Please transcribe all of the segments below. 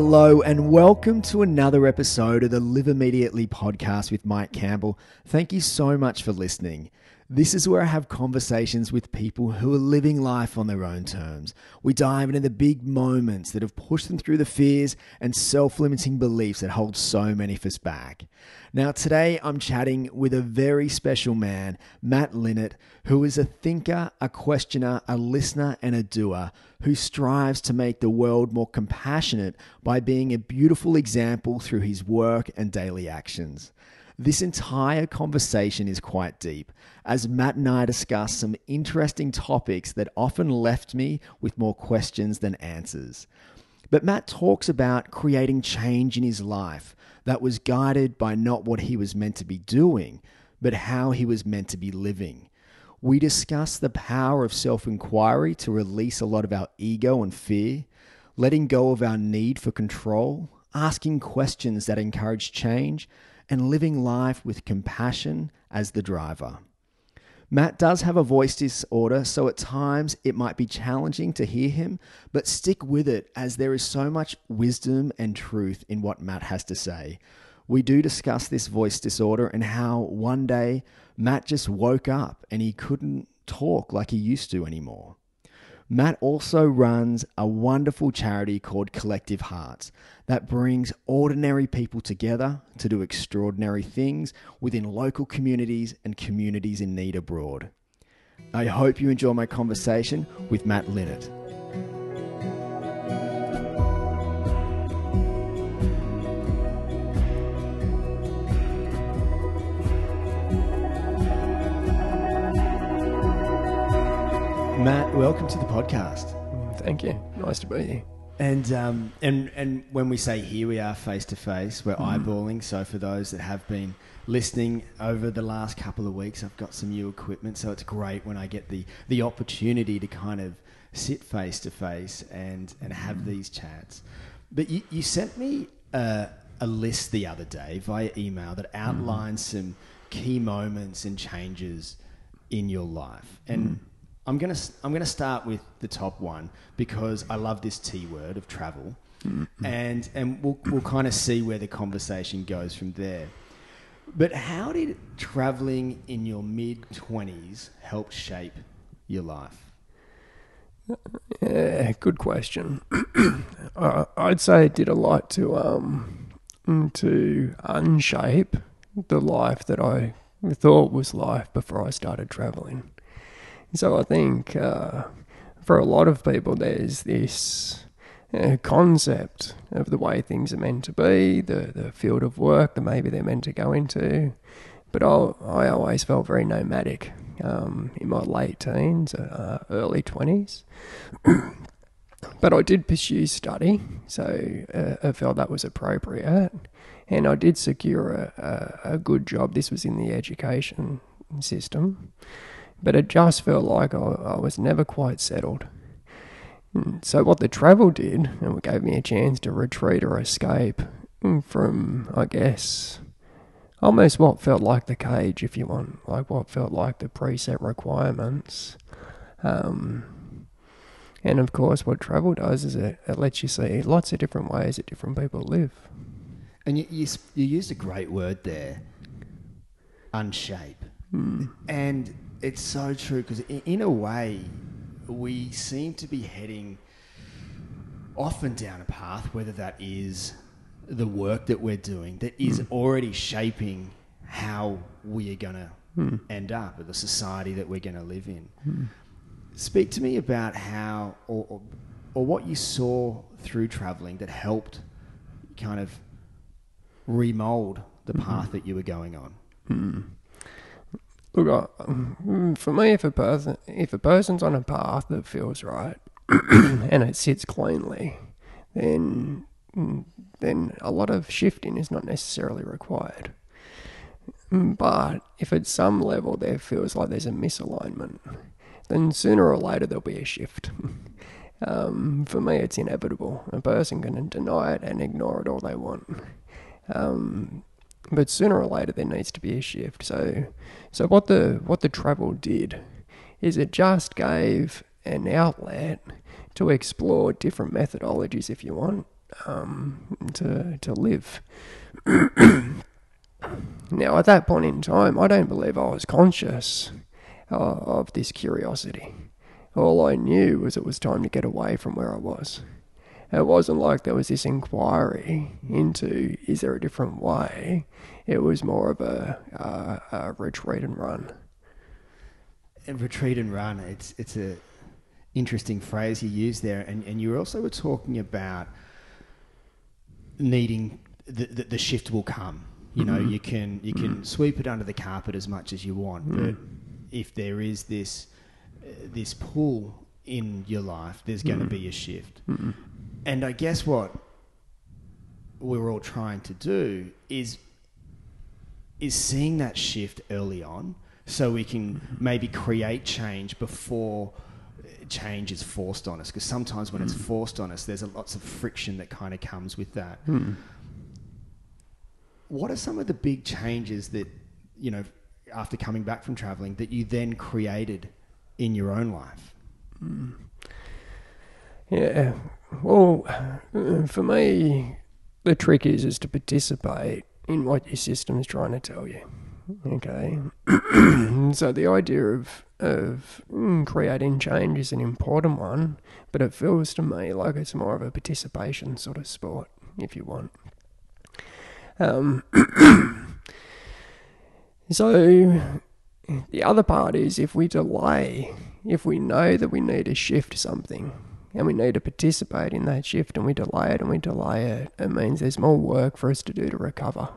Hello, and welcome to another episode of the Live Immediately podcast with Mike Campbell. Thank you so much for listening. This is where I have conversations with people who are living life on their own terms. We dive into the big moments that have pushed them through the fears and self limiting beliefs that hold so many of us back. Now, today I'm chatting with a very special man, Matt Linnert, who is a thinker, a questioner, a listener, and a doer who strives to make the world more compassionate by being a beautiful example through his work and daily actions. This entire conversation is quite deep, as Matt and I discuss some interesting topics that often left me with more questions than answers. But Matt talks about creating change in his life that was guided by not what he was meant to be doing, but how he was meant to be living. We discuss the power of self inquiry to release a lot of our ego and fear, letting go of our need for control, asking questions that encourage change, and living life with compassion as the driver. Matt does have a voice disorder, so at times it might be challenging to hear him, but stick with it as there is so much wisdom and truth in what Matt has to say. We do discuss this voice disorder and how one day Matt just woke up and he couldn't talk like he used to anymore. Matt also runs a wonderful charity called Collective Hearts that brings ordinary people together to do extraordinary things within local communities and communities in need abroad. I hope you enjoy my conversation with Matt Linnert. Matt, welcome to the podcast. Thank you. Nice to be here. And um, and and when we say here we are face to face, we're mm-hmm. eyeballing. So for those that have been listening over the last couple of weeks, I've got some new equipment, so it's great when I get the the opportunity to kind of sit face to face and and have mm-hmm. these chats. But you, you sent me a, a list the other day via email that mm-hmm. outlines some key moments and changes in your life, and mm. I'm gonna I'm gonna start with the top one because I love this T word of travel, and and we'll we'll kind of see where the conversation goes from there. But how did traveling in your mid twenties help shape your life? Yeah, good question. uh, I'd say it did a lot to um to unshape the life that I thought was life before I started traveling. So I think uh, for a lot of people, there's this uh, concept of the way things are meant to be, the the field of work that maybe they're meant to go into. But I, I always felt very nomadic um, in my late teens, uh, early twenties. but I did pursue study, so uh, I felt that was appropriate, and I did secure a, a, a good job. This was in the education system, but it just felt like I, I was never quite settled. Mm, So what the travel did, and it gave me a chance to retreat or escape from, I guess, almost what felt like the cage, if you want, like what felt like the preset requirements. Um, and of course, what travel does is it, it lets you see lots of different ways that different people live. And you you, you used a great word there, unshape, and it's so true because in a way, we seem to be heading often down a path, whether that is the work that we're doing that is hmm. already shaping how we are going to hmm. end up, or the society that we're going to live in. Hmm. Speak to me about how, or, or, or what you saw through traveling that helped kind of remold the path that you were going on. Look, mm, for me, if a person if a person's on a path that feels right and it sits cleanly, then mm, then a lot of shifting is not necessarily required. Mm, But if at some level there feels like there's a misalignment, then sooner or later there'll be a shift. Um, for me, it's inevitable. A person can deny it and ignore it all they want. Um, but sooner or later there needs to be a shift. So, so what the what the travel did is it just gave an outlet to explore different methodologies, if you want, um, to to live. now, at that point in time, I don't believe I was conscious uh, of this curiosity. All I knew was it was time to get away from where I was. It wasn't like there was this inquiry into is there a different way. It was more of a, uh, a retreat and run. And retreat and run. It's it's a interesting phrase you use there, and and you also were talking about needing the the, the shift will come. You know, Mhm. you can you can sweep it under the carpet as much as you want, but Mm. if there is this uh, this pull in your life, there's going to Mm. be a shift. Mm. And I guess what we're all trying to do is is seeing that shift early on so we can maybe create change before uh, change is forced on us because sometimes when it's forced on us there's a lots of friction that kind of comes with that Mm. what are some of the big changes that you know after coming back from traveling that you then created in your own life Yeah. Well, for me, the trick is is to participate in what your system is trying to tell you. Okay. so the idea of of mm, creating change is an important one, but it feels to me like it's more of a participation sort of sport, if you want. Um, so the other part is if we delay, if we know that we need to shift something and we need to participate in that shift and we delay it and we delay it, it means there's more work for us to do to recover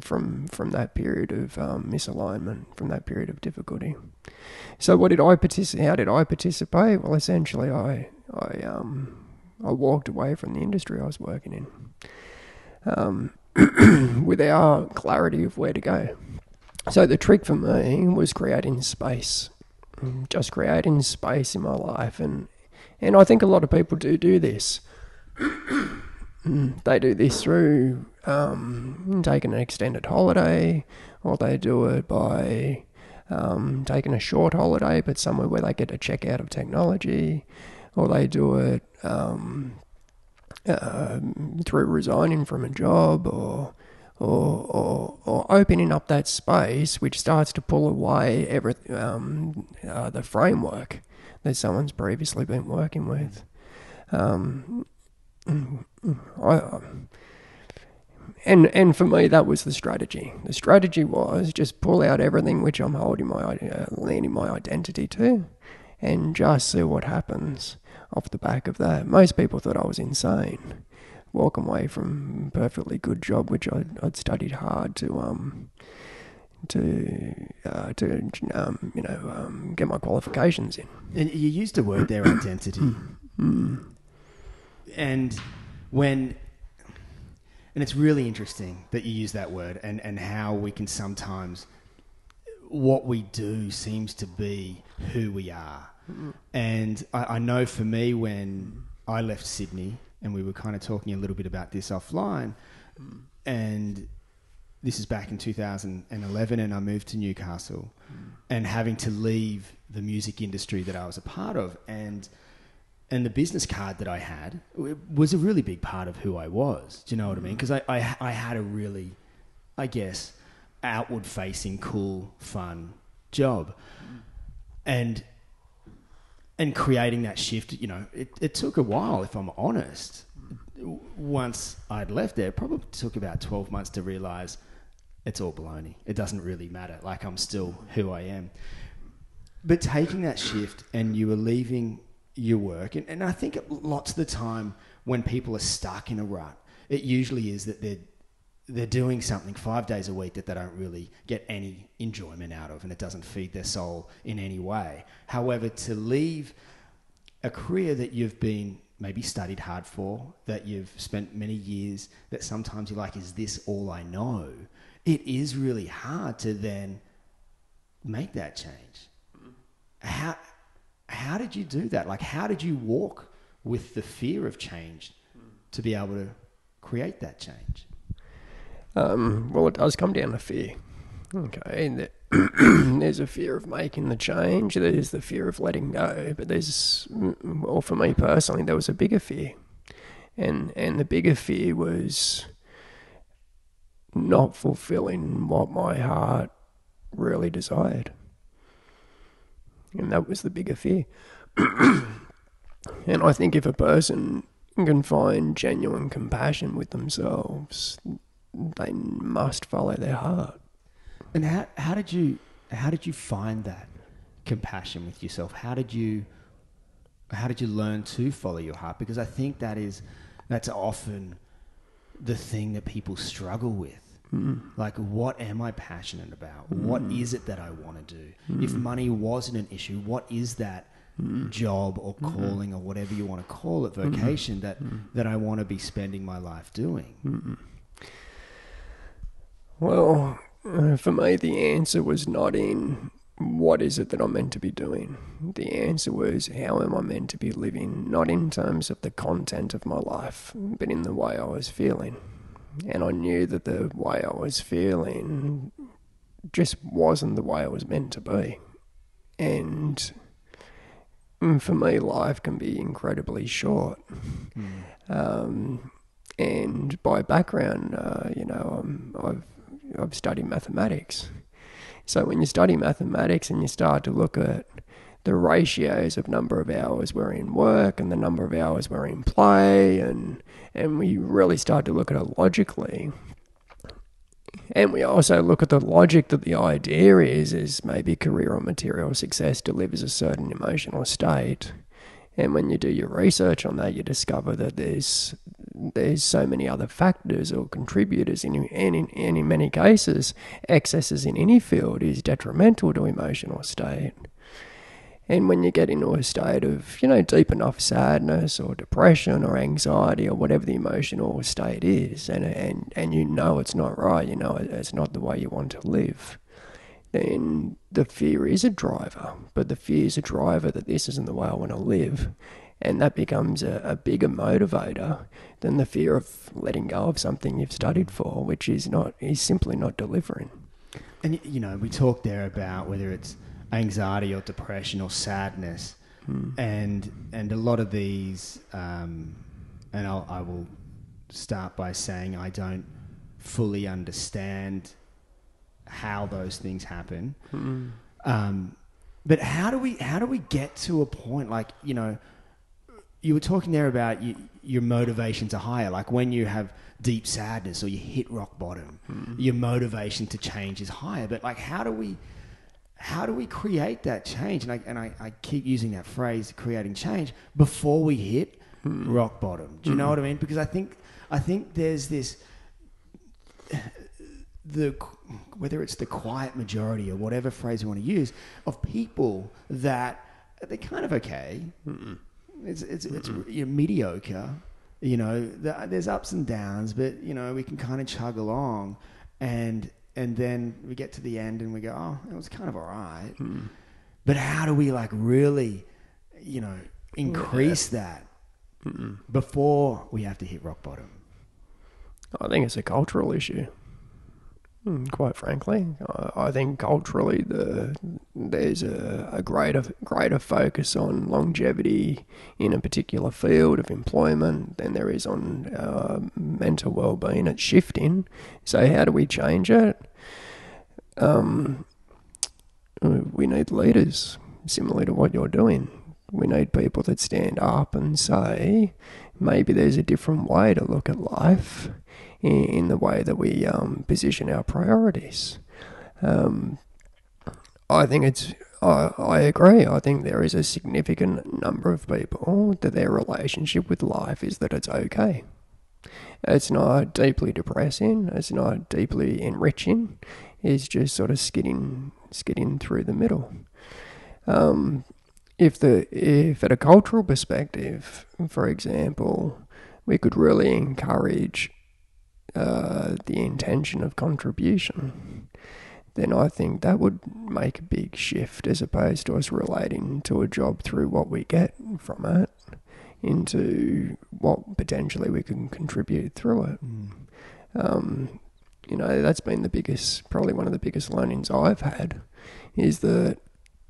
from from that period of um, misalignment, from that period of difficulty. So what did I participate? How did I participate? Well, essentially, I I um I walked away from the industry I was working in. Um, without clarity of where to go. So the trick for me was creating space, just creating space in my life, and and I think a lot of people do do this. They do this through um, taking an extended holiday, or they do it by um, taking a short holiday, but somewhere where they get a check out of technology, or they do it um, uh, through resigning from a job, or or, or or opening up that space which starts to pull away every um, uh, the framework that someone's previously been working with. Um, I, and and for me that was the strategy. The strategy was just pull out everything which I'm holding my uh, leaning my identity to, and just see what happens off the back of that. Most people thought I was insane walk away from a perfectly good job, which I'd, I'd studied hard to um to uh, to um, you know um, get my qualifications in. and you used a word there identity. And when and it's really interesting that you use that word and and how we can sometimes what we do seems to be who we are. And I, I know for me when i left sydney and we were kind of talking a little bit about this offline and this is back in 2011 and i moved to newcastle mm. and having to leave the music industry that i was a part of and and the business card that I had was a really big part of who I was. Do you know what I mean? Mm. Because I, I, I had a really, I guess, outward facing, cool, fun job. Mm. And and creating that shift, you know, it, it took a while, if I'm honest. Once I'd left there, it probably took about 12 months to realize it's all baloney. It doesn't really matter. Like, I'm still who I am. But taking that shift and you were leaving your work, and, and I think lots of the time when people are stuck in a rut, it usually is that they're they're doing something five days a week that they don't really get any enjoyment out of, and it doesn't feed their soul in any way. However, to leave a career that you've been maybe studied hard for, that you've spent many years, that sometimes you're like, is this all I know? It is really hard to then make that change. How how did you do that? Like, how did you walk with the fear of change to be able to create that change? Um, well, it does come down to fear. Okay, and there- there's a fear of making the change. There's the fear of letting go, but there's, well, for me personally, there was a bigger fear, and and the bigger fear was not fulfilling what my heart really desired. And that was the bigger fear. and I think if a person can find genuine compassion with themselves, they must follow their heart. And how how did you how did you find that compassion with yourself? How did you how did you learn to follow your heart? Because I think that is that's often the thing that people struggle with. Mm. Like, what am I passionate about? What is it that I want to do? If money wasn't an issue, what is that job or calling or whatever you want to call it, vocation that that I want to be spending my life doing? Well, uh, for me, the answer was not in what is it that I'm meant to be doing. The answer was how am I meant to be living, not in terms of the content of my life, but in the way I was feeling. And I knew that the way I was feeling just wasn't the way I was meant to be. And mm, for me, life can be incredibly short. Um, and by background, uh, you know, um, I've I've studied mathematics. So when you study mathematics and you start to look at the ratios of number of hours we're in work and the number of hours we're in play, and and we really start to look at it logically. And we also look at the logic that the idea is is maybe career or material success delivers a certain emotional state. And when you do your research on that, you discover that there's there's so many other factors or contributors, in, and, in, and in many cases, excesses in any field is detrimental to emotional state. And when you get into a state of, you know, deep enough sadness or depression or anxiety or whatever the emotional state is, and, and, and you know it's not right, you know it's not the way you want to live, then the fear is a driver. But the fear is a driver that this isn't the way I want to live. And that becomes a, a bigger motivator than the fear of letting go of something you've studied for, which is not is simply not delivering. And you know, we talked there about whether it's anxiety or depression or sadness, and and a lot of these, um, and I'll, I will start by saying I don't fully understand how those things happen. Um, but how do we how do we get to a point like you know you were talking there about you, your motivations are higher like when you have deep sadness or you hit rock bottom your motivation to change is higher. But like how do we how do we create that change? And I, and I, I keep using that phrase creating change before we hit hmm. rock bottom. Do you know hmm. what I mean? Because I think I think there's this the whether it's the quiet majority or whatever phrase you want to use of people that they're kind of okay. Hmm. It's it's it's you know, mediocre. You know, there's ups and downs, but you know we can kind of chug along, and and then we get to the end and we go, oh, it was kind of all right. But how do we like really, you know, increase that before we have to hit rock bottom? I think it's a cultural issue. Mm, Quite frankly, I, I think culturally the there's a, a greater greater focus on longevity in a particular field of employment than there is on uh, mental well-being. It's shifting. So how do we change it? Um, we need leaders, similar to what you're doing. We need people that stand up and say, maybe there's a different way to look at life in, in the way that we um, position our priorities. Um, I think it's. I, I agree. I think there is a significant number of people that their relationship with life is that it's okay. It's not deeply depressing. It's not deeply enriching. It's just sort of skidding, skidding through the middle. Um, if the if at a cultural perspective, for example, we could really encourage uh, the intention of contribution, then I think that would make a big shift as opposed to us relating to a job through what we get from it into what potentially we can contribute through it. Um, you know, that's been the biggest, probably one of the biggest learnings I've had is that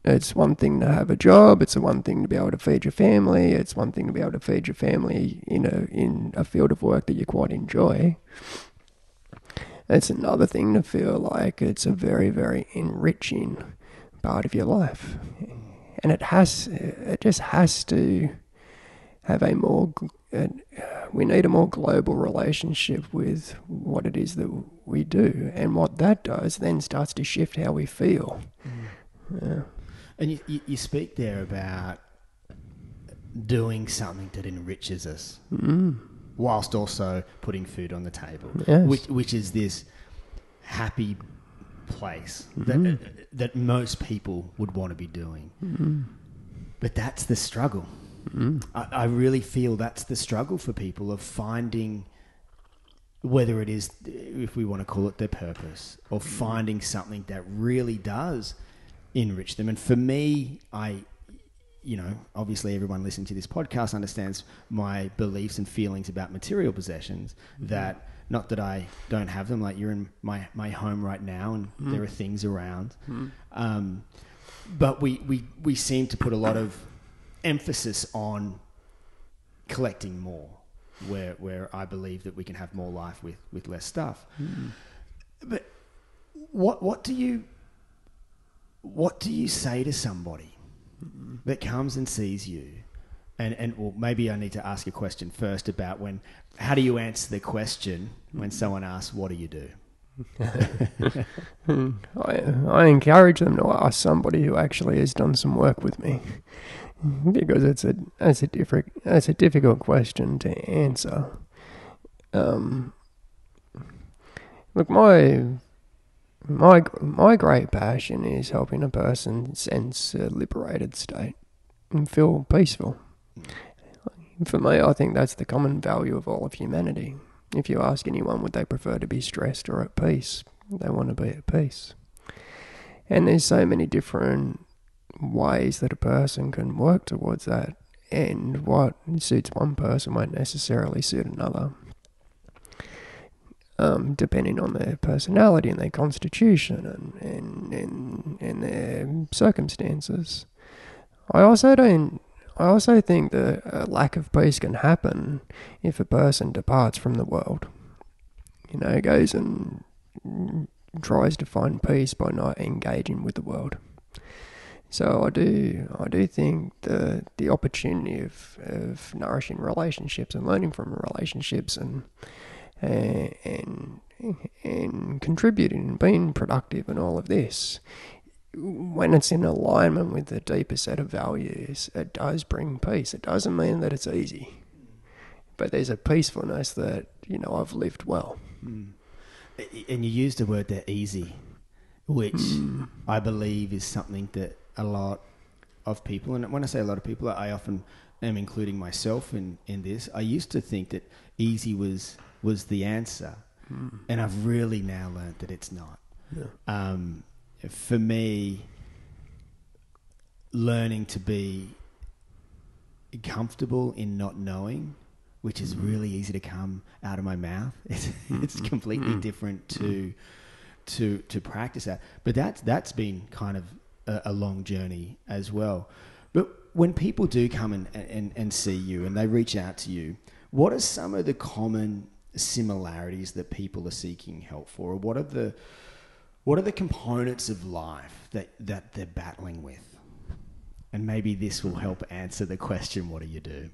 it's one thing to have a job. It's one thing to be able to feed your family. It's one thing to be able to feed your family in a in a field of work that you quite enjoy. It's another thing to feel like it's a very very enriching part of your life, and it has it just has to have a more we need a more global relationship with what it is that we do, and what that does then starts to shift how we feel. Mm. Yeah. And you, you, you, speak there about doing something that enriches us, mm. whilst also putting food on the table, yes. which which is this happy place mm-hmm. that that most people would want to be doing. Mm-hmm. But that's the struggle. Mm. I, I really feel that's the struggle for people of finding whether it is, if we want to call it their purpose, or finding something that really does enrich them. And for me, I, you know, obviously everyone listening to this podcast understands my beliefs and feelings about material possessions. Mm-hmm. That not that I don't have them, like you're in my my home right now, and mm-hmm. there are things around. Mm-hmm. Um, but we, we we seem to put a lot of emphasis on collecting more, where where I believe that we can have more life with with less stuff. Mm. But what what do you what do you say to somebody mm. that comes and sees you? And and well, maybe I need to ask a question first about when. How do you answer the question when someone asks, "What do you do?" I, I encourage them to ask somebody who actually has done some work with me because it's a it's a different it's a difficult question to answer. Um, look, my my my great passion is helping a person sense a liberated state and feel peaceful. For me, I think that's the common value of all of humanity. If you ask anyone, would they prefer to be stressed or at peace? They want to be at peace. And there's so many different ways that a person can work towards that, and what suits one person won't necessarily suit another. Um, depending on their personality and their constitution and, and, and, and their circumstances. I also don't. I also think that a lack of peace can happen if a person departs from the world. You know, goes and tries to find peace by not engaging with the world. So I do, I do think the the opportunity of, of nourishing relationships and learning from relationships and and and contributing and being productive and all of this, when it's in alignment with the deeper set of values, it does bring peace. It doesn't mean that it's easy, but there's a peacefulness that you know I've lived well. Mm. And you used the word there, easy, which mm. I believe is something that a lot of people, and when I say a lot of people, I often am including myself in, in this. I used to think that easy was was the answer, mm. and I've really now learned that it's not. Yeah. Um, for me, learning to be comfortable in not knowing, which is mm. really easy to come out of my mouth. It's, it's mm-hmm. completely mm. different to mm. to to practice that. But that's that's been kind of a, a long journey as well. But when people do come and, and, and see you and they reach out to you, what are some of the common similarities that people are seeking help for? Or what are the what are the components of life that, that they're battling with? And maybe this will help answer the question, what do you do?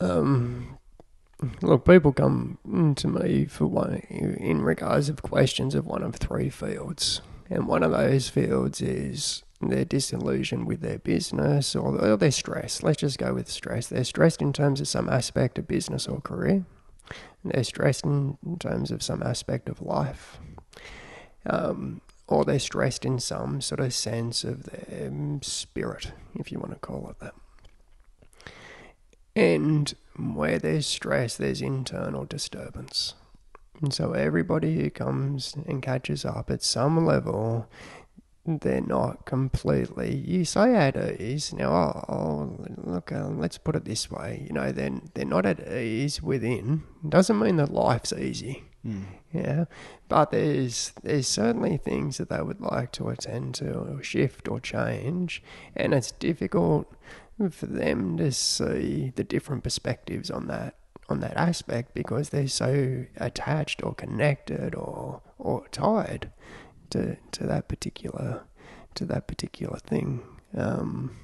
um, look, people come to me for one in regards of questions of one of three fields. And one of those fields is they're disillusioned with their business or they're stressed. Let's just go with stress. They're stressed in terms of some aspect of business or career. They're stressed in terms of some aspect of life. Um, or they're stressed in some sort of sense of their spirit, if you want to call it that. And where there's stress, there's internal disturbance. And so everybody who comes and catches up at some level, they're not completely. You say at ease. Now, oh, oh look, uh, let's put it this way. You know, they're, they're not at ease within. Doesn't mean that life's easy. Mm. Yeah, but there's there's certainly things that they would like to attend to or shift or change, and it's difficult for them to see the different perspectives on that on that aspect because they're so attached or connected or or tied to to that particular to that particular thing. Um,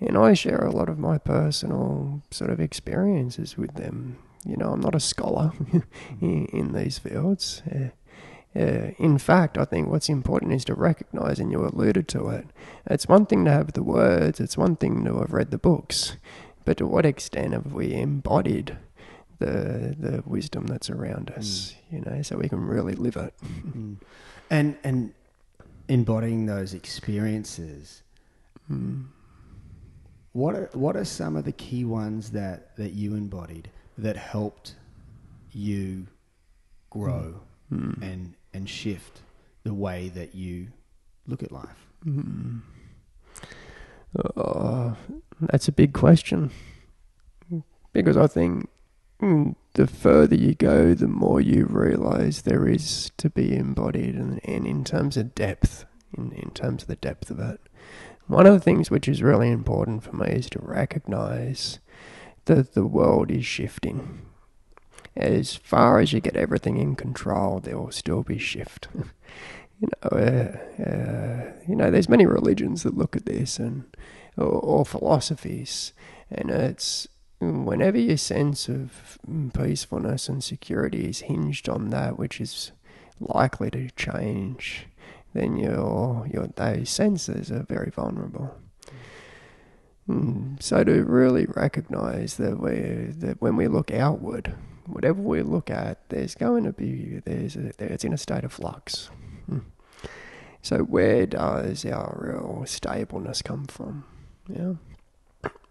and I share a lot of my personal sort of experiences with them. You know, I'm not a scholar in, in these fields. Uh, uh, in fact, I think what's important is to recognize, and you alluded to it, it's one thing to have the words, it's one thing to have read the books, but to what extent have we embodied the the wisdom that's around us, mm. you know, so we can really live it. Mm. And and embodying those experiences. Mm. What are what are some of the key ones that, that you embodied that helped you grow mm. and and shift the way that you look at life? Mm. Uh, that's a big question because I think mm, the further you go, the more you realize there is to be embodied, and, and in terms of depth, in, in terms of the depth of it. One of the things which is really important for me is to recognize that the world is shifting. As far as you get everything in control, there will still be shift. you know, uh, uh, you know, there's many religions that look at this and or, or philosophies, and it's whenever your sense of peacefulness and security is hinged on that which is likely to change, then your your those senses are very vulnerable. Mm. So to really recognise that we that when we look outward, whatever we look at, there's going to be there's a, it's in a state of flux. Mm. So where does our real stableness come from? Yeah.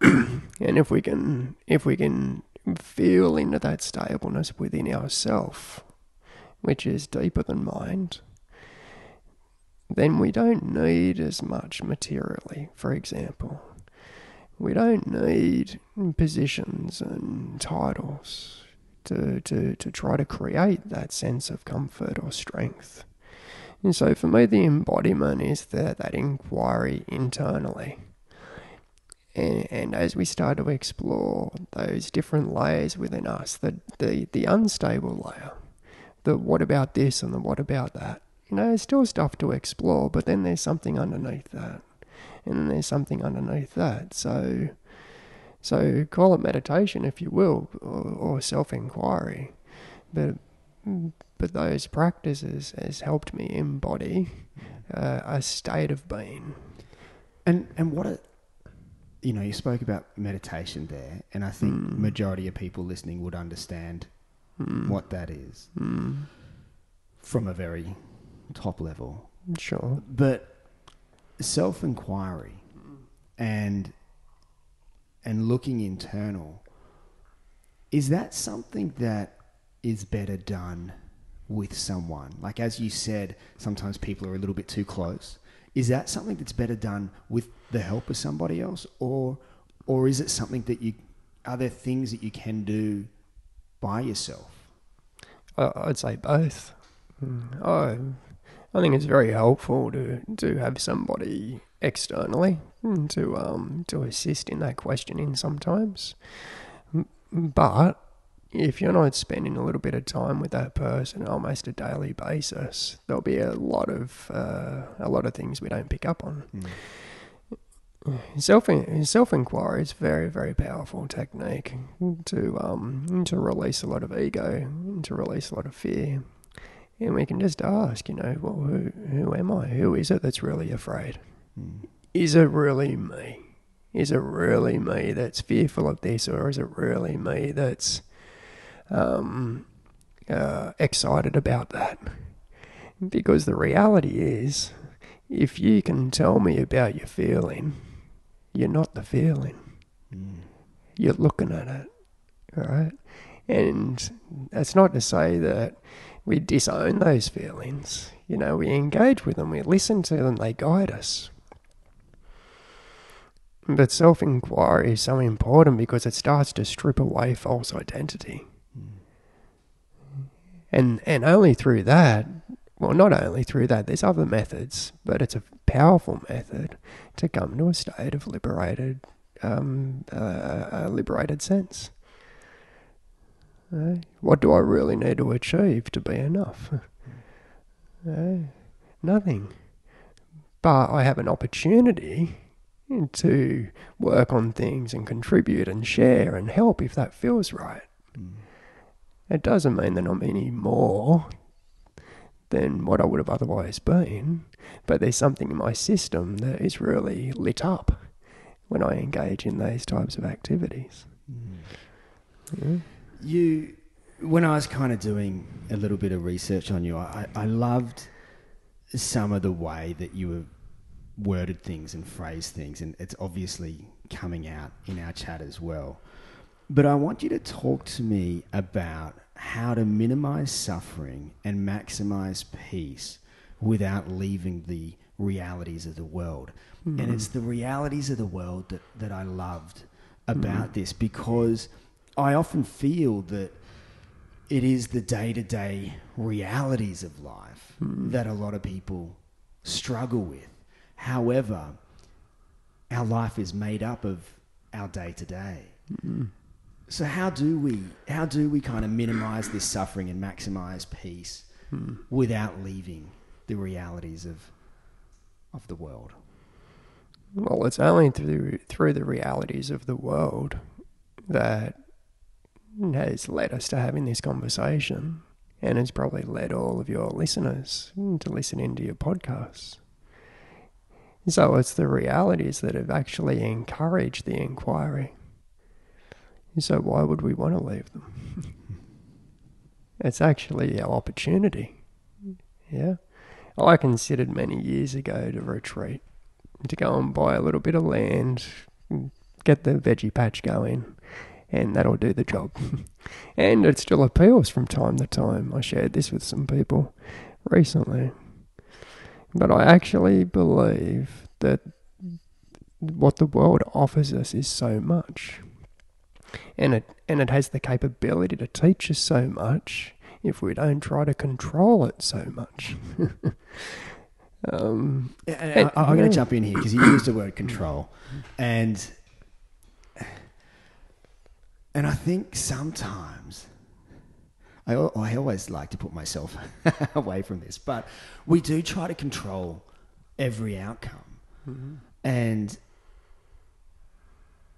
and if we can if we can feel into that stableness within ourself, which is deeper than mind, then we don't need as much materially, for example. We don't need positions and titles to, to, to try to create that sense of comfort or strength. And so for me, the embodiment is that, that inquiry internally. And, and as we start to explore those different layers within us, the, the, the unstable layer, the what about this and the what about that, you know, there's still stuff to explore, but then there's something underneath that. And then there's something underneath that. So, so call it meditation, if you will, or, or self inquiry. But, but those practices has helped me embody uh, a state of being. And, and what a, you know, you spoke about meditation there, and I think mm. majority of people listening would understand mm. what that is mm. from a very top level. Sure. But self inquiry and and looking internal is that something that is better done with someone? Like as you said sometimes people are a little bit too close. Is that something that's better done with the help of somebody else? Or or is it something that you are there things that you can do by yourself? I'd say both. Oh I think it's very helpful to to have somebody externally to um to assist in that questioning sometimes. But if you're not spending a little bit of time with that person almost a daily basis, there'll be a lot of uh, a lot of things we don't pick up on. Mm. Self self inquiry is very very powerful technique to um to release a lot of ego, to release a lot of fear, and we can just ask, you know, well, who, who am I? Who is it that's really afraid? Mm. Is it really me? Is it really me that's fearful of this, or is it really me that's um, uh, excited about that? Because the reality is, if you can tell me about your feeling, you're not the feeling. Mm. You're looking at it, right? And that's not to say that we disown those feelings. You know, we engage with them, we listen to them, they guide us. But self inquiry is so important because it starts to strip away false identity. and and only through that, well, not only through that, there's other methods, but it's a powerful method to come to a state of liberated, um, uh, a liberated sense. Uh, what do I really need to achieve to be enough? Uh, nothing. But I have an opportunity to work on things and contribute and share and help if that feels right. Mm. It doesn't mean that I'm any more than what I would have otherwise been, but there's something in my system that is really lit up when I engage in those types of activities. Yeah. You, when I was kind of doing a little bit of research on you, I, I loved some of the way that you have worded things and phrased things, and it's obviously coming out in our chat as well. But I want you to talk to me about how to minimize suffering and maximize peace without leaving the realities of the world. Mm. And it's the realities of the world that, that I loved about mm. this because I often feel that it is the day to day realities of life mm. that a lot of people struggle with. However, our life is made up of our day to day. So how do we how do we kind of minimize this suffering and maximize peace Hmm. without leaving the realities of of the world? Well, it's only through through the realities of the world that has led us to having this conversation, and has probably led all of your listeners to listen into your podcasts. So it's the realities that have actually encouraged the inquiry. So why would we want to leave them? it's actually our opportunity. Yeah. I considered many years ago to retreat, to go and buy a little bit of land, get the veggie patch going, and that'll do the job. and it still appeals from time to time. I shared this with some people recently. But I actually believe that what the world offers us is so much. And it and it has the capability to teach us so much if we don't try to control it so much. um, And I, I'm going to jump in here because you used the word control, and and I think sometimes I, I always like to put myself away from this, but we do try to control every outcome, mm-hmm. and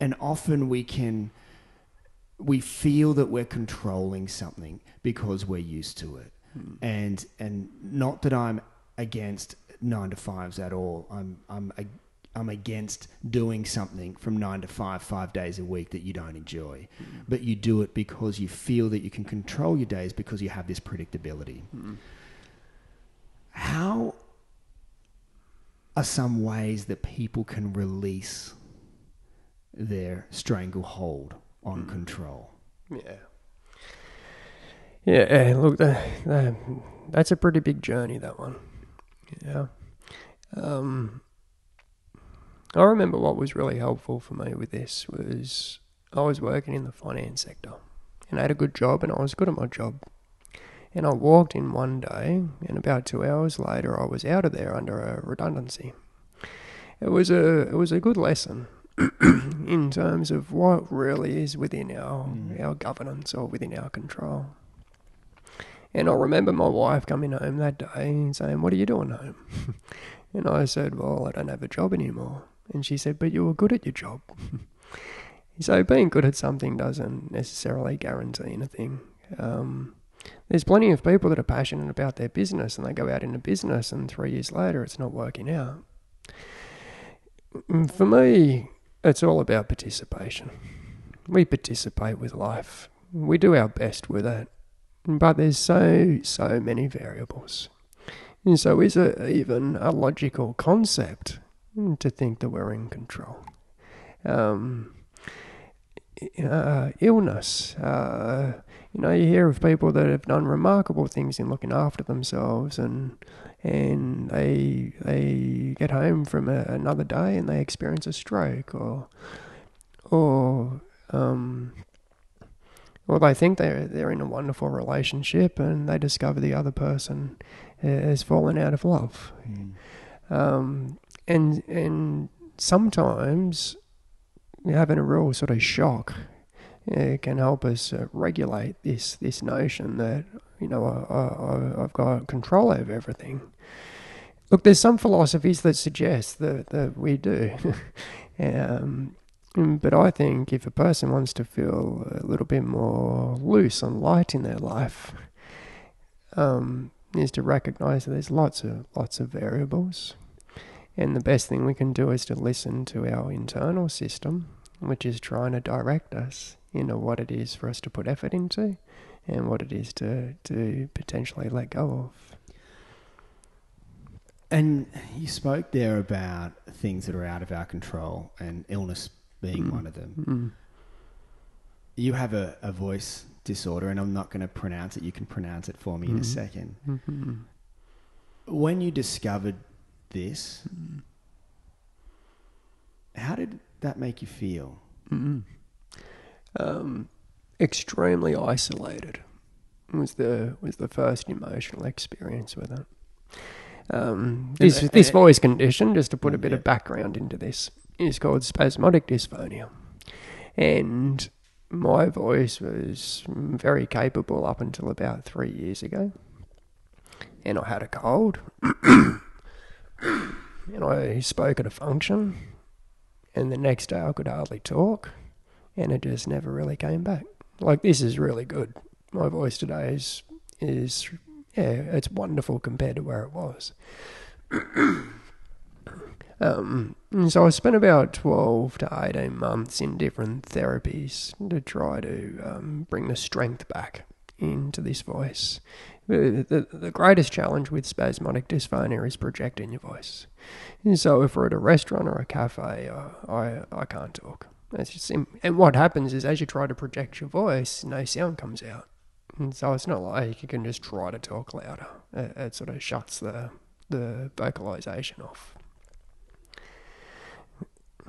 and often we can we feel that we're controlling something because we're used to it. Hmm. And and not that I'm against nine to fives at all. I'm I'm ag- I'm against doing something from nine to five five days a week that you don't enjoy but you do it because you feel that you can control your days because you have this predictability how are some ways that people can release their stranglehold on control. Yeah. Yeah, look, that, that, that's a pretty big journey, that one. Yeah. Um, I remember what was really helpful for me with this was I was working in the finance sector and I had a good job and I was good at my job. And I walked in one day and about two hours later I was out of there under a redundancy. It was a it was a good lesson in terms of what really is within our Mm. our governance or within our control. And I remember my wife coming home that day and saying, "What are you doing home?" and I said, "Well, I don't have a job anymore." And she said, "But you were good at your job." so being good at something doesn't necessarily guarantee anything. Um, there's plenty of people that are passionate about their business and they go out into business and three years later it's not working out. Mm, For me, it's all about participation. We participate with life. We do our best with it. But there's so, so many variables. And so is it even a logical concept to think that we're in control? Um, uh, illness. Uh, you know, you hear of people that have done remarkable things in looking after themselves, and and they they get home from a, another day and they experience a stroke, or or um, or they think they're they're in a wonderful relationship, and they discover the other person has fallen out of love. Um, and and sometimes having a real sort of shock uh, can help us uh, regulate this this notion that you know I, I, I've got control over everything. Look, there's some philosophies that suggest that that we do. um, but I think if a person wants to feel a little bit more loose and light in their life, um, is to recognise that there's lots of lots of variables, and the best thing we can do is to listen to our internal system, which is trying to direct us into what it is for us to put effort into, and what it is to to potentially let go of. And you spoke there about things that are out of our control, and illness being Mm. one of them. Mm. You have a, a voice disorder, and I'm not going to pronounce it. You can pronounce it for me in a Mhm. second. Mhm. When you discovered this, how did that make you feel? Mm. Um, extremely isolated was the was the first emotional experience with it. Um, this And- this voice condition, just to put a Mm, bit yeah. of background into this, is called spasmodic dysphonia, and my voice was very capable up until about three years ago, and I had a cold, and I spoke at a function, and the next day I could hardly talk, and it just never really came back. Like this is really good. My voice today is is yeah, it's wonderful compared to where it was. um, so I spent about twelve to eighteen months in different therapies to try to um, bring the strength back into this voice. The, the, greatest challenge with spasmodic dysphonia is projecting your voice. And so if we're at a restaurant or a cafe, uh, I I can't talk. That's just and what happens is as you try to project your voice, no sound comes out. And so it's not like you can just try to talk louder. It, it sort of shuts the the vocalization off.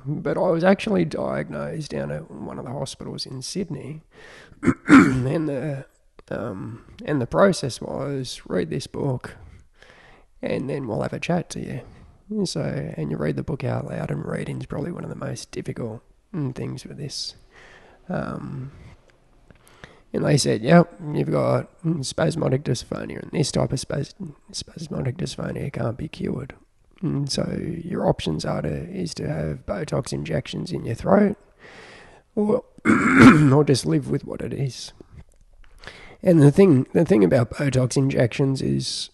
But I was actually diagnosed down at one of the hospitals in Sydney, and the um, and the process was read this book, and then we'll have a chat to you. So, and you read the book out loud, and reading is probably one of the most difficult mm, things with this. Um, and they said, yep, you've got mm, spasmodic dysphonia, and this type of spas- spasmodic dysphonia can't be cured. And so your options are to is to have Botox injections in your throat, or or just live with what it is. And the thing the thing about Botox injections is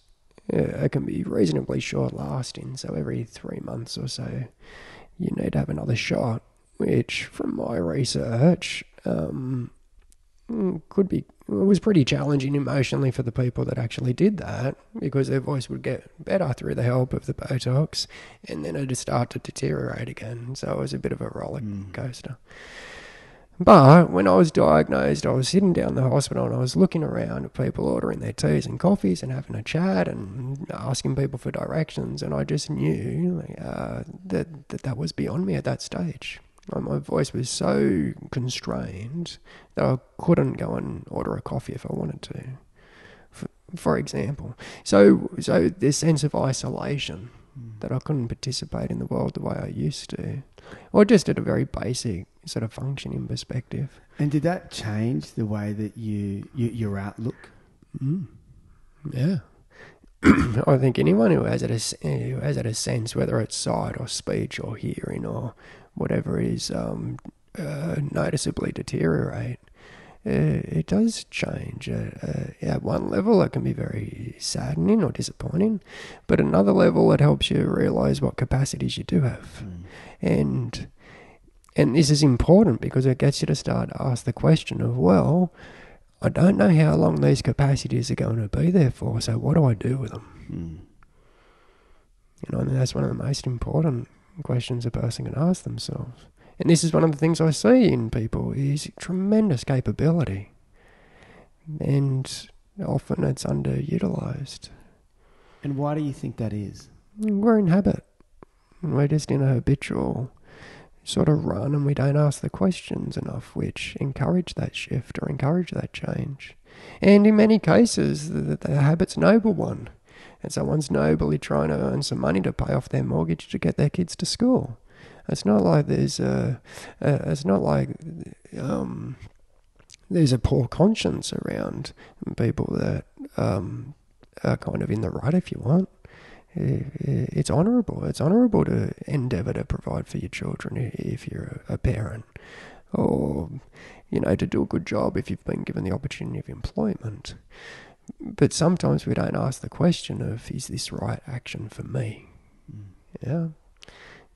uh, it can be reasonably short lasting. So every three months or so, you need to have another shot. Which, from my research, um, could be it was pretty challenging emotionally for the people that actually did that because their voice would get better through the help of the Botox, and then it'd start to deteriorate again. So it was a bit of a roller Mm. But when I was diagnosed, I was sitting down in the hospital and I was looking around at people ordering their teas and coffees and having a chat and asking people for directions, and I just knew uh, that, that that was beyond me at that stage. My voice was so constrained that I couldn't go and order a coffee if I wanted to, for, for example. So, so this sense of isolation that I couldn't participate in the world the way I used to, or just at a very basic sort of functioning perspective. And did that change the way that you, you your outlook? Mm. Yeah. I think anyone who has it as who has it a sense, whether it's sight or speech or hearing or whatever, is um, uh, noticeably deteriorate. Uh, it does change. Uh, uh, at one level, it can be very saddening or disappointing, but another level, it helps you realize what capacities you do have, and and this is important because it gets you to start to ask the question of well. I don't know how long these capacities are going to be there for, so what do I do with them? Mm. You know, and that's one of the most important questions a person can ask themselves. And this is one of the things I see in people is tremendous capability. And often it's underutilized. And why do you think that is? We're in habit. We're just in a habitual sort of run and we don't ask the questions enough which encourage that shift or encourage that change. And in many cases, the, the habit's noble one. And someone's nobly trying to earn some money to pay off their mortgage to get their kids to school. It's not like there's a, a it's not like um, there's a poor conscience around people that um, are kind of in the right, if you want. It's honourable. It's honourable to endeavour to provide for your children if you're a parent, or you know to do a good job if you've been given the opportunity of employment. But sometimes we don't ask the question of is this right action for me? Mm. Yeah.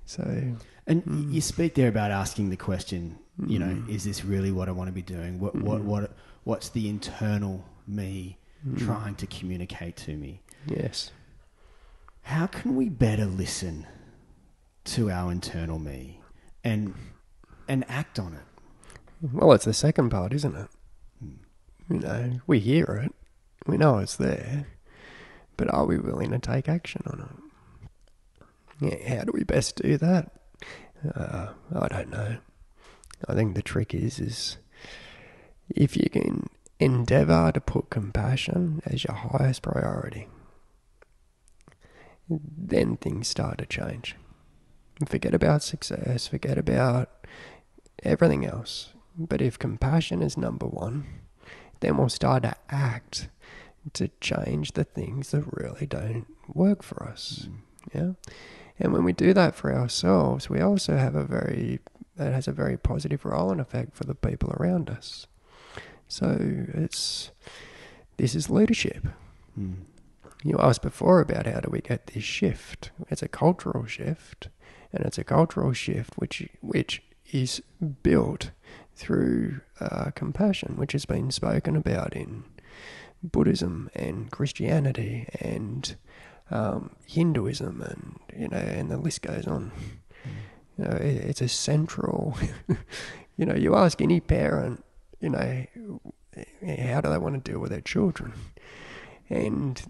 So and mm. you speak there about asking the question, you know, mm. is this really what I want to be doing? What what what what's the internal me trying to communicate to me? Yes. How can we better listen to our internal me and and act on it? Well, it's the second part, isn't it? Mm. You know, we hear it, we know it's there, but are we willing to take action on it? Yeah, how do we best do that? Uh, I don't know. I think the trick is is if you can endeavour to put compassion as your highest priority, then things start to change. Forget about success, forget about everything else. But if compassion is number one, then we'll start to act to change the things that really don't work for us. Mm. Yeah. And when we do that for ourselves, we also have a very, that has a very positive role and effect for the people around us. So it's, this is leadership. Mm. You asked before about how do we get this shift. It's a cultural shift, and it's a cultural shift which, which is built through uh, compassion, which has been spoken about in Buddhism and Christianity and um, Hinduism, and you know, and the list goes on. You know, it, it's a central. you know, you ask any parent, you know, how do they want to deal with their children, and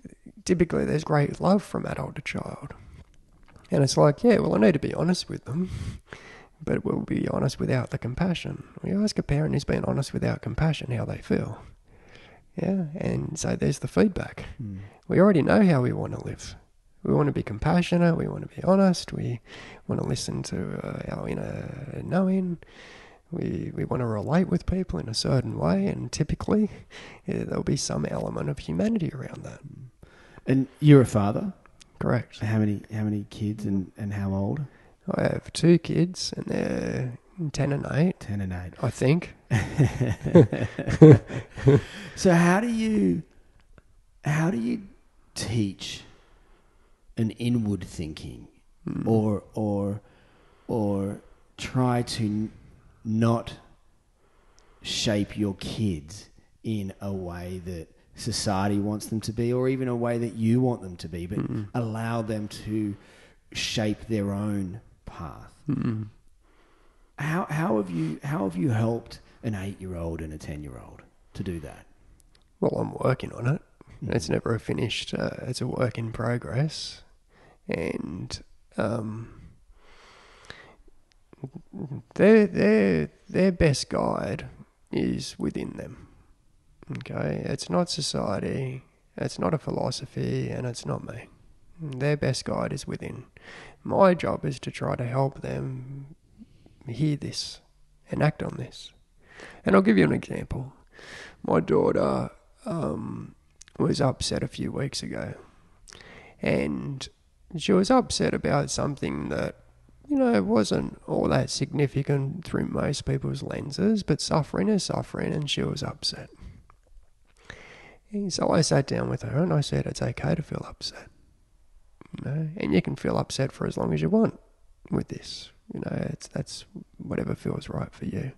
typically there's great love from adult to child, and it's like, yeah, well, I need to be honest with them. But we'll be honest without the compassion. We ask a parent who's been honest without compassion how they feel. Yeah, and so there's the feedback. Mm. We already know how we want to live. We want to be compassionate. We want to be honest. We want to listen to uh, our inner knowing. We we want to relate with people in a certain way, and typically yeah, there'll be some element of humanity around that. And you're a father, correct? How many how many kids and, and how old? I have two kids, and they're ten and eight. Ten and eight, I think. so how do you how do you teach an inward thinking mm. or or or try to not shape your kids in a way that society wants them to be or even a way that you want them to be but mm. allow them to shape their own path mm. how how have you how have you helped an 8-year-old and a 10-year-old to do that well I'm working on it Mm. It's never a finished. Uh, it's a work in progress, and um, their their their best guide is within them. Okay, it's not society, it's not a philosophy, and it's not me. Their best guide is within. My job is to try to help them hear this and act on this. And I'll give you an example. My daughter um, was upset a few weeks ago. And she was upset about something that, you know, it wasn't all that significant through most people's lenses, but suffering is suffering, and she was upset. And so I sat down with her and I said, It's okay to feel upset. You know, and you can feel upset for as long as you want with this. You know, it's that's whatever feels right for you.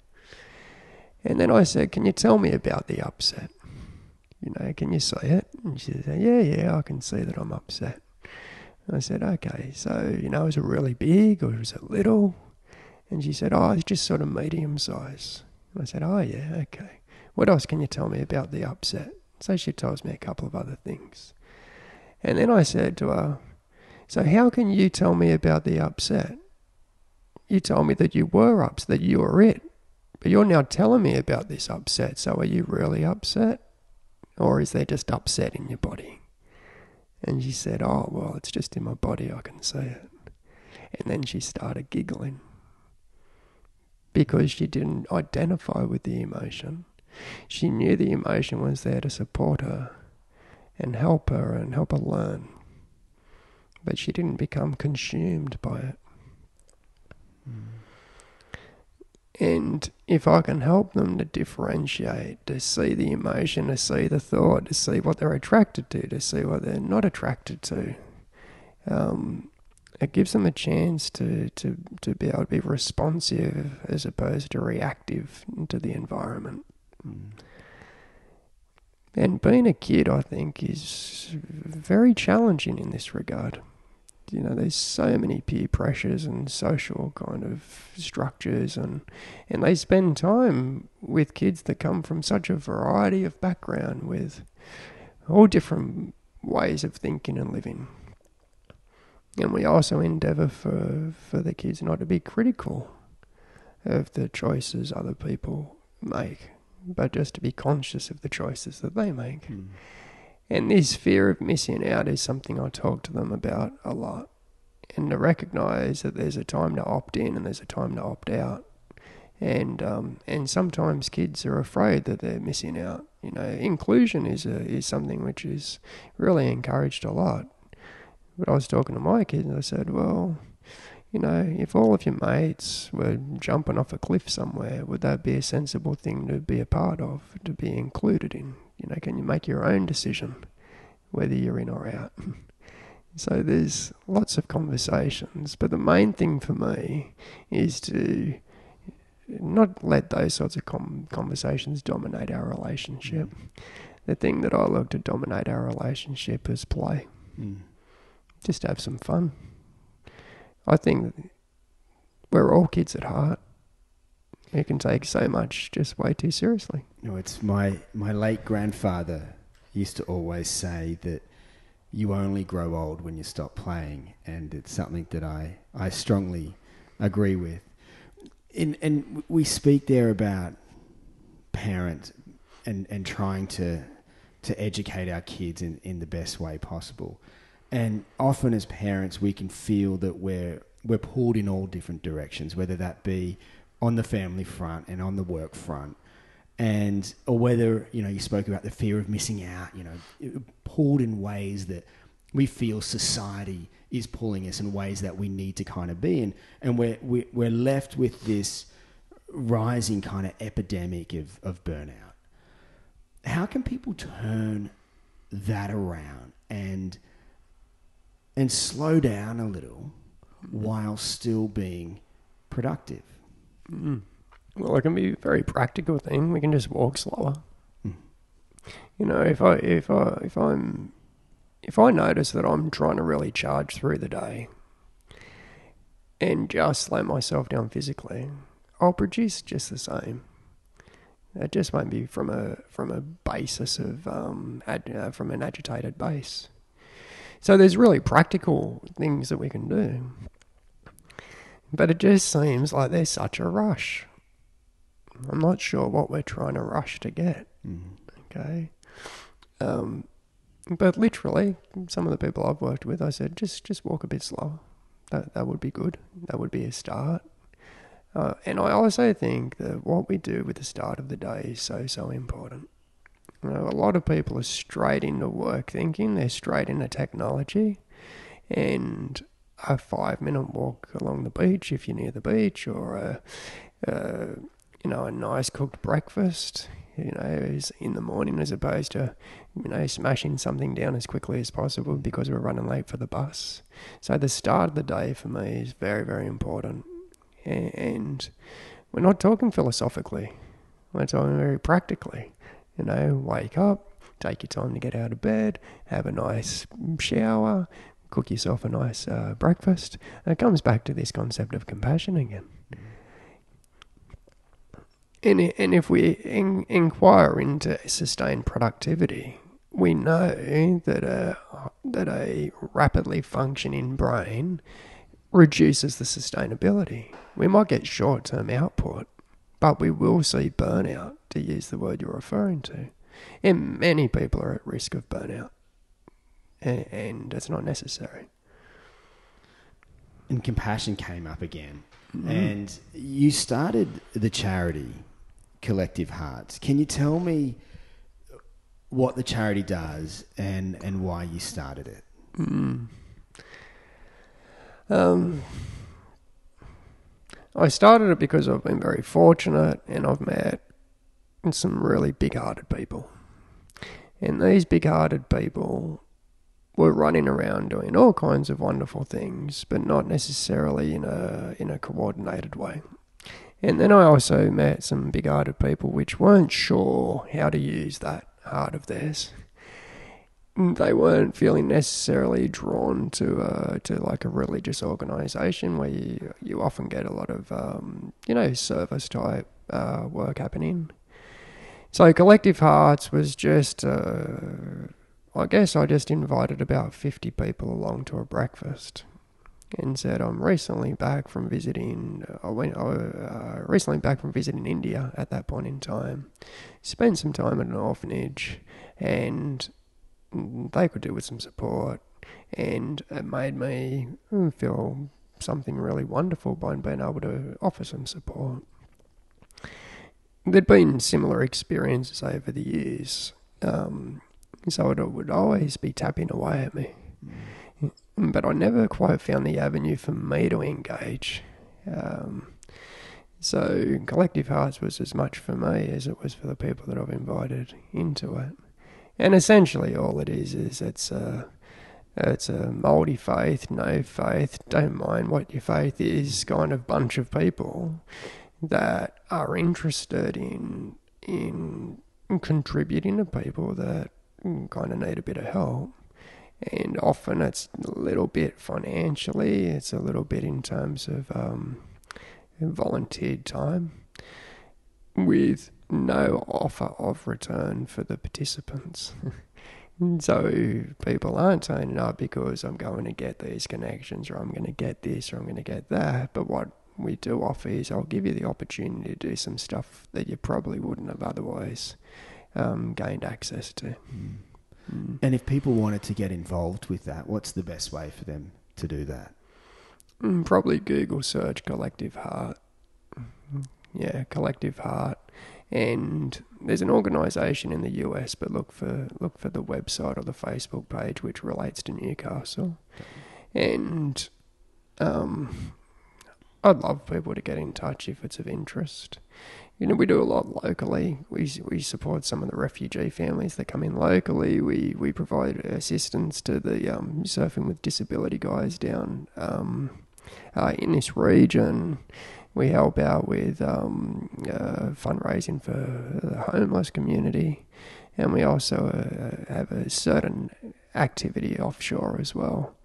And then I said, Can you tell me about the upset? you know, can you see it? And she said, yeah, yeah, I can see that I'm upset. And I said, okay, so, you know, is it really big or is it little? And she said, oh, it's just sort of medium size. And I said, oh, yeah, okay. What else can you tell me about the upset? So she tells me a couple of other things. And then I said to her, so how can you tell me about the upset? you told me that you were upset, that you were it. But you're now telling me about this upset. So are you really upset? Or is there just upset in your body? And she said, Oh, well, it's just in my body. I can see it. And then she started giggling because she didn't identify with the emotion. She knew the emotion was there to support her and help her and help her learn. But she didn't become consumed by it. Mm. And if I can help them to differentiate, to see the emotion, to see the thought, to see what they're attracted to, to see what they're not attracted to, um, it gives them a chance to, to, to be able to be responsive as opposed to reactive to the environment. Mm. And being a kid, I think, is very challenging in this regard. You know, there's so many peer pressures and social kind of structures, and and they spend time with kids that come from such a variety of background, with all different ways of thinking and living. And we also endeavour for for the kids not to be critical of the choices other people make but just to be conscious of the choices that they make. Mm. And this fear of missing out is something I talk to them about a lot. And to recognize that there's a time to opt in and there's a time to opt out. And um, and sometimes kids are afraid that they're missing out. You know, inclusion is a, is something which is really encouraged a lot. But I was talking to my kids and I said, well, you know, if all of your mates were jumping off a cliff somewhere, would that be a sensible thing to be a part of, to be included in? You know, can you make your own decision whether you're in or out? so there's lots of conversations, but the main thing for me is to not let those sorts of com- conversations dominate our relationship. Mm. The thing that I look to dominate our relationship is play. Mm. Just have some fun. I think we're all kids at heart. We can take so much just way too seriously. You know, it's my my late grandfather used to always say that you only grow old when you stop playing, and it's something that I I strongly agree with. In, and we speak there about parents and, and trying to to educate our kids in, in the best way possible. And often as parents, we can feel that we're we're pulled in all different directions, whether that be on the family front and on the work front, and or whether you know you spoke about the fear of missing out. You know, pulled in ways that we feel society is pulling us in ways that we need to kind of be in, and we're we're left with this rising kind of epidemic of, of burnout. How can people turn that around and and slow down a little while still being productive. Mm. Well, it can be a very practical thing. We can just walk slower. Mm. You know, if I if I if I'm if I notice that I'm trying to really charge through the day and just slow myself down physically, I'll produce just the same. It just won't be from a from a basis of um, ad, uh, from an agitated base. So there's really practical things that we can do. But it just seems like there's such a rush. I'm not sure what we're trying to rush to get. Mm. Okay. Um, but literally, some of the people I've worked with, I said, just just walk a bit slower. That that would be good. That would be a start. Uh, and I also think that what we do with the start of the day is so so important. You know, a lot of people are straight into work thinking, they're straight into technology, and a five minute walk along the beach if you're near the beach, or a, a you know a nice cooked breakfast, you know, in the morning as opposed to you know smashing something down as quickly as possible because we're running late for the bus. So the start of the day for me is very very important, and we're not talking philosophically, we're talking very practically. You know, wake up, take your time to get out of bed, have a nice shower, cook yourself a nice uh, breakfast. And it comes back to this concept of compassion again. And, and if we in, inquire into sustained productivity, we know that a, that a rapidly functioning brain reduces the sustainability. We might get short term output, but we will see burnout, to use the word you're referring to. And many people are at risk of burnout, and, and it's not necessary. And compassion came up again. And you started the charity Collective Hearts. Can you tell me what the charity does and, and why you started it? Um, I started it because I've been very fortunate and I've met some really big hearted people. And these big hearted people were running around doing all kinds of wonderful things, but not necessarily in a in a coordinated way. And then I also met some big hearted people which weren't sure how to use that heart of theirs they weren't feeling necessarily drawn to uh, to like a religious organisation where you you often get a lot of um, you know service type uh, work happening. So collective hearts was just uh, I guess I just invited about fifty people along to a breakfast and said I'm recently back from visiting. I went I, uh, recently back from visiting India at that point in time. Spent some time at an orphanage and they could do with some support, and it made me feel something really wonderful by being able to offer some support. There'd been similar experiences over the years, um, so it would always be tapping away at me. But I never quite found the avenue for me to engage. Um, so Collective Hearts was as much for me as it was for the people that I've invited into it. And essentially, all it is is it's a it's a multi faith, no faith, don't mind what your faith is kind of bunch of people that are interested in in contributing to people that kind of need a bit of help. And often it's a little bit financially, it's a little bit in terms of um, volunteered time with no offer of return for the participants. so people aren't turning up because I'm going to get these connections or I'm going to get this or I'm going to get that. But what we do offer is I'll give you the opportunity to do some stuff that you probably wouldn't have otherwise um, gained access to. Mm. Mm. And if people wanted to get involved with that, what's the best way for them to do that? Mm, probably Google search Collective Heart. Yeah, Collective Heart and there's an organisation in the US, but look for look for the website or the Facebook page which relates to Newcastle, and um, I'd love people to get in touch if it's of interest. You know, we do a lot locally. We we support some of the refugee families that come in locally. We we provide assistance to the um, surfing with disability guys down um, uh, in this region we help out with um, uh, fundraising for the homeless community, and we also uh, have a certain activity offshore as well,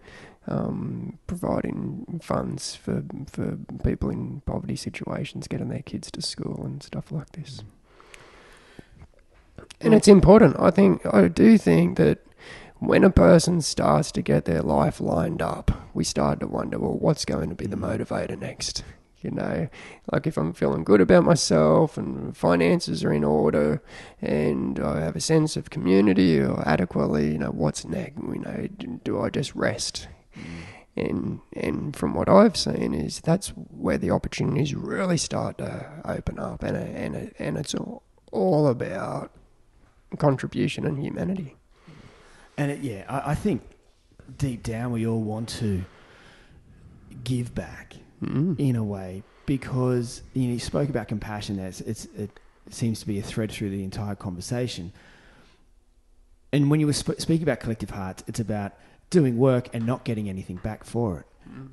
um, providing funds for for people in poverty situations, getting their kids to school and stuff like this. And it's important. I think I do think that when a person starts to get their life lined up, we start to wonder, well, what's going to be the motivator next? You know, like if I'm feeling good about myself and finances are in order and I have a sense of community or adequately, you know, what's next? You know, do I just rest? And and from what I've seen is that's where the opportunities really start to open up, and and and it's all, all about contribution and humanity. And it, yeah, I, I think deep down we all want to give back mm. in a way because you, know, you spoke about compassion. There, it's, it's, it seems to be a thread through the entire conversation. And when you were sp- speaking about collective hearts, it's about doing work and not getting anything back for it. Mm.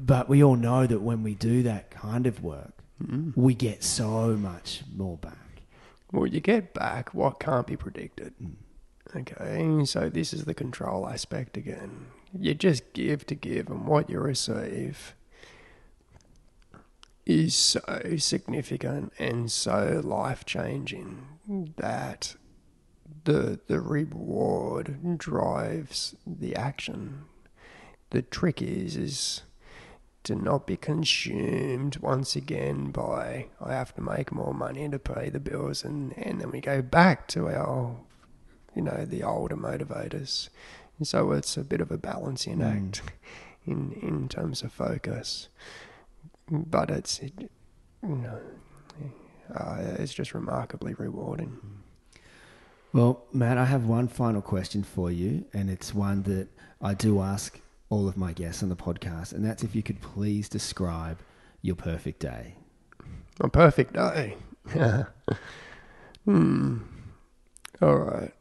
But we all know that when we do that kind of work, mm. we get so much more back. Well, you get back what can't be predicted. Mm. Okay, so this is the control aspect again. You just give to give, and what you receive is so significant and so life changing that the the reward drives the action. The trick is is to not be consumed once again by I have to make more money to pay the bills and, and then we go back to our you know, the older motivators. And so it's a bit of a balancing Mm. act in in terms of focus. But it's it, you know uh, it's just remarkably rewarding. Well, Matt, I have one final question for you, and it's one that I do ask all of my guests on the podcast, and that's if you could please describe your perfect day. A perfect day. hmm. All right.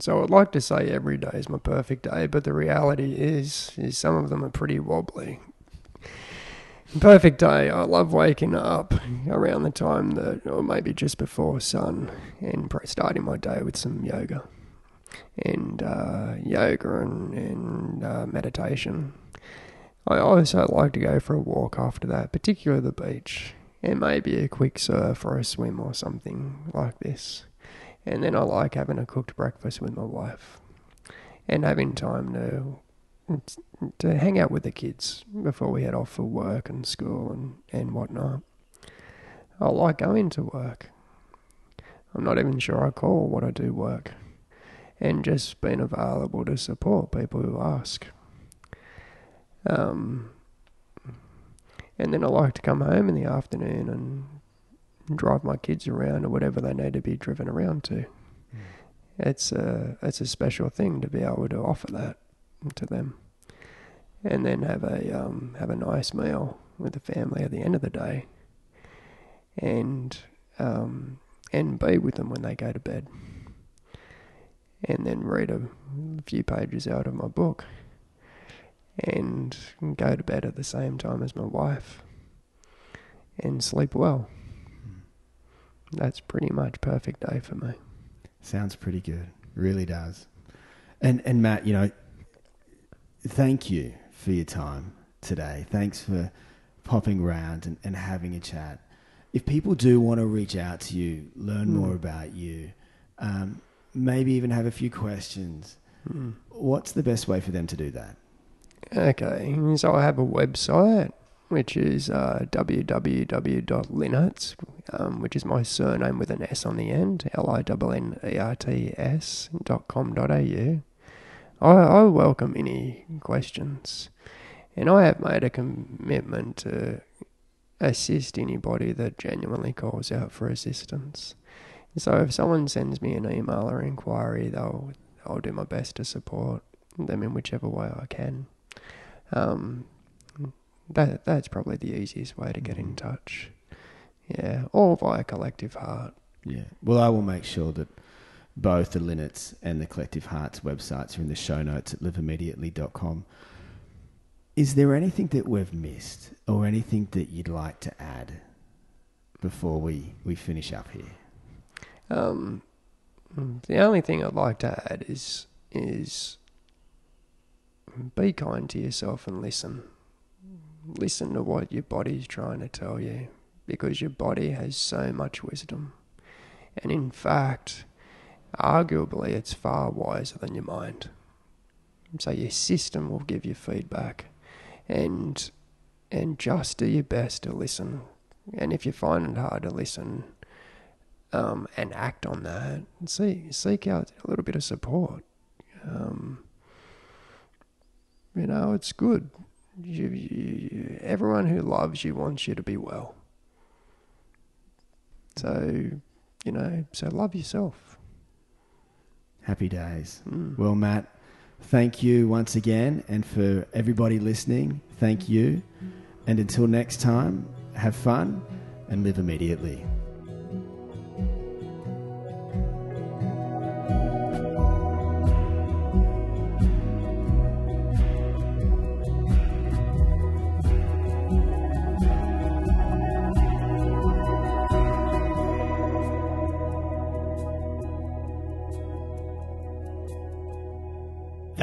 So I'd like to say every day is my perfect day, but the reality is, is some of them are pretty wobbly. Perfect day. I love waking up around the time that, or maybe just before sun, and starting my day with some yoga, and uh, yoga and, and uh, meditation. I also like to go for a walk after that, particularly the beach, and maybe a quick surf or a swim or something like this. And then I like having a cooked breakfast with my wife, and having time to to hang out with the kids before we head off for work and school and, and whatnot. I like going to work. I'm not even sure I call what I do work, and just being available to support people who ask. Um, and then I like to come home in the afternoon and drive my kids around or whatever they need to be driven around to. It's a it's a special thing to be able to offer that to them, and then have a um, have a nice meal with the family at the end of the day, and um, and be with them when they go to bed, and then read a few pages out of my book and go to bed at the same time as my wife and sleep well. That's pretty much perfect day for me. Sounds pretty good. Really does. And and Matt, you know, thank you for your time today. Thanks for popping round and, and having a chat. If people do want to reach out to you, learn Mm. more about you, um, maybe even have a few questions, what's the best way for them to do that? Okay, so I have a website which is uh, www.linnerts, um, which is my surname with an S on the end, L I N N E R T S dot com dot au. I, I welcome any questions, and I have made a commitment to assist anybody that genuinely calls out for assistance. So if someone sends me an email or inquiry, they'll I'll do my best to support them in whichever way I can. Um, that that's probably the easiest way to get in touch. Yeah, or via Collective Heart. Yeah. Well, I will make sure that both the Linnerts and the Collective Hearts websites are in the show notes at liveimmediately.com. Is there anything that we've missed or anything that you'd like to add before we, we finish up here? Um, the only thing I'd like to add is is be kind to yourself and listen. Listen to what your body's trying to tell you, because your body has so much wisdom, and in fact, arguably, it's far wiser than your mind. So your system will give you feedback, and and just do your best to listen. And if you find it hard to listen, um, and act on that. See, seek out a little bit of support. Um, you know, it's good. You, you, everyone who loves you wants you to be well. So, you know, so love yourself. Happy days. Mm. Well, Matt, thank you once again. And for everybody listening, thank you. And until next time, have fun and live immediately.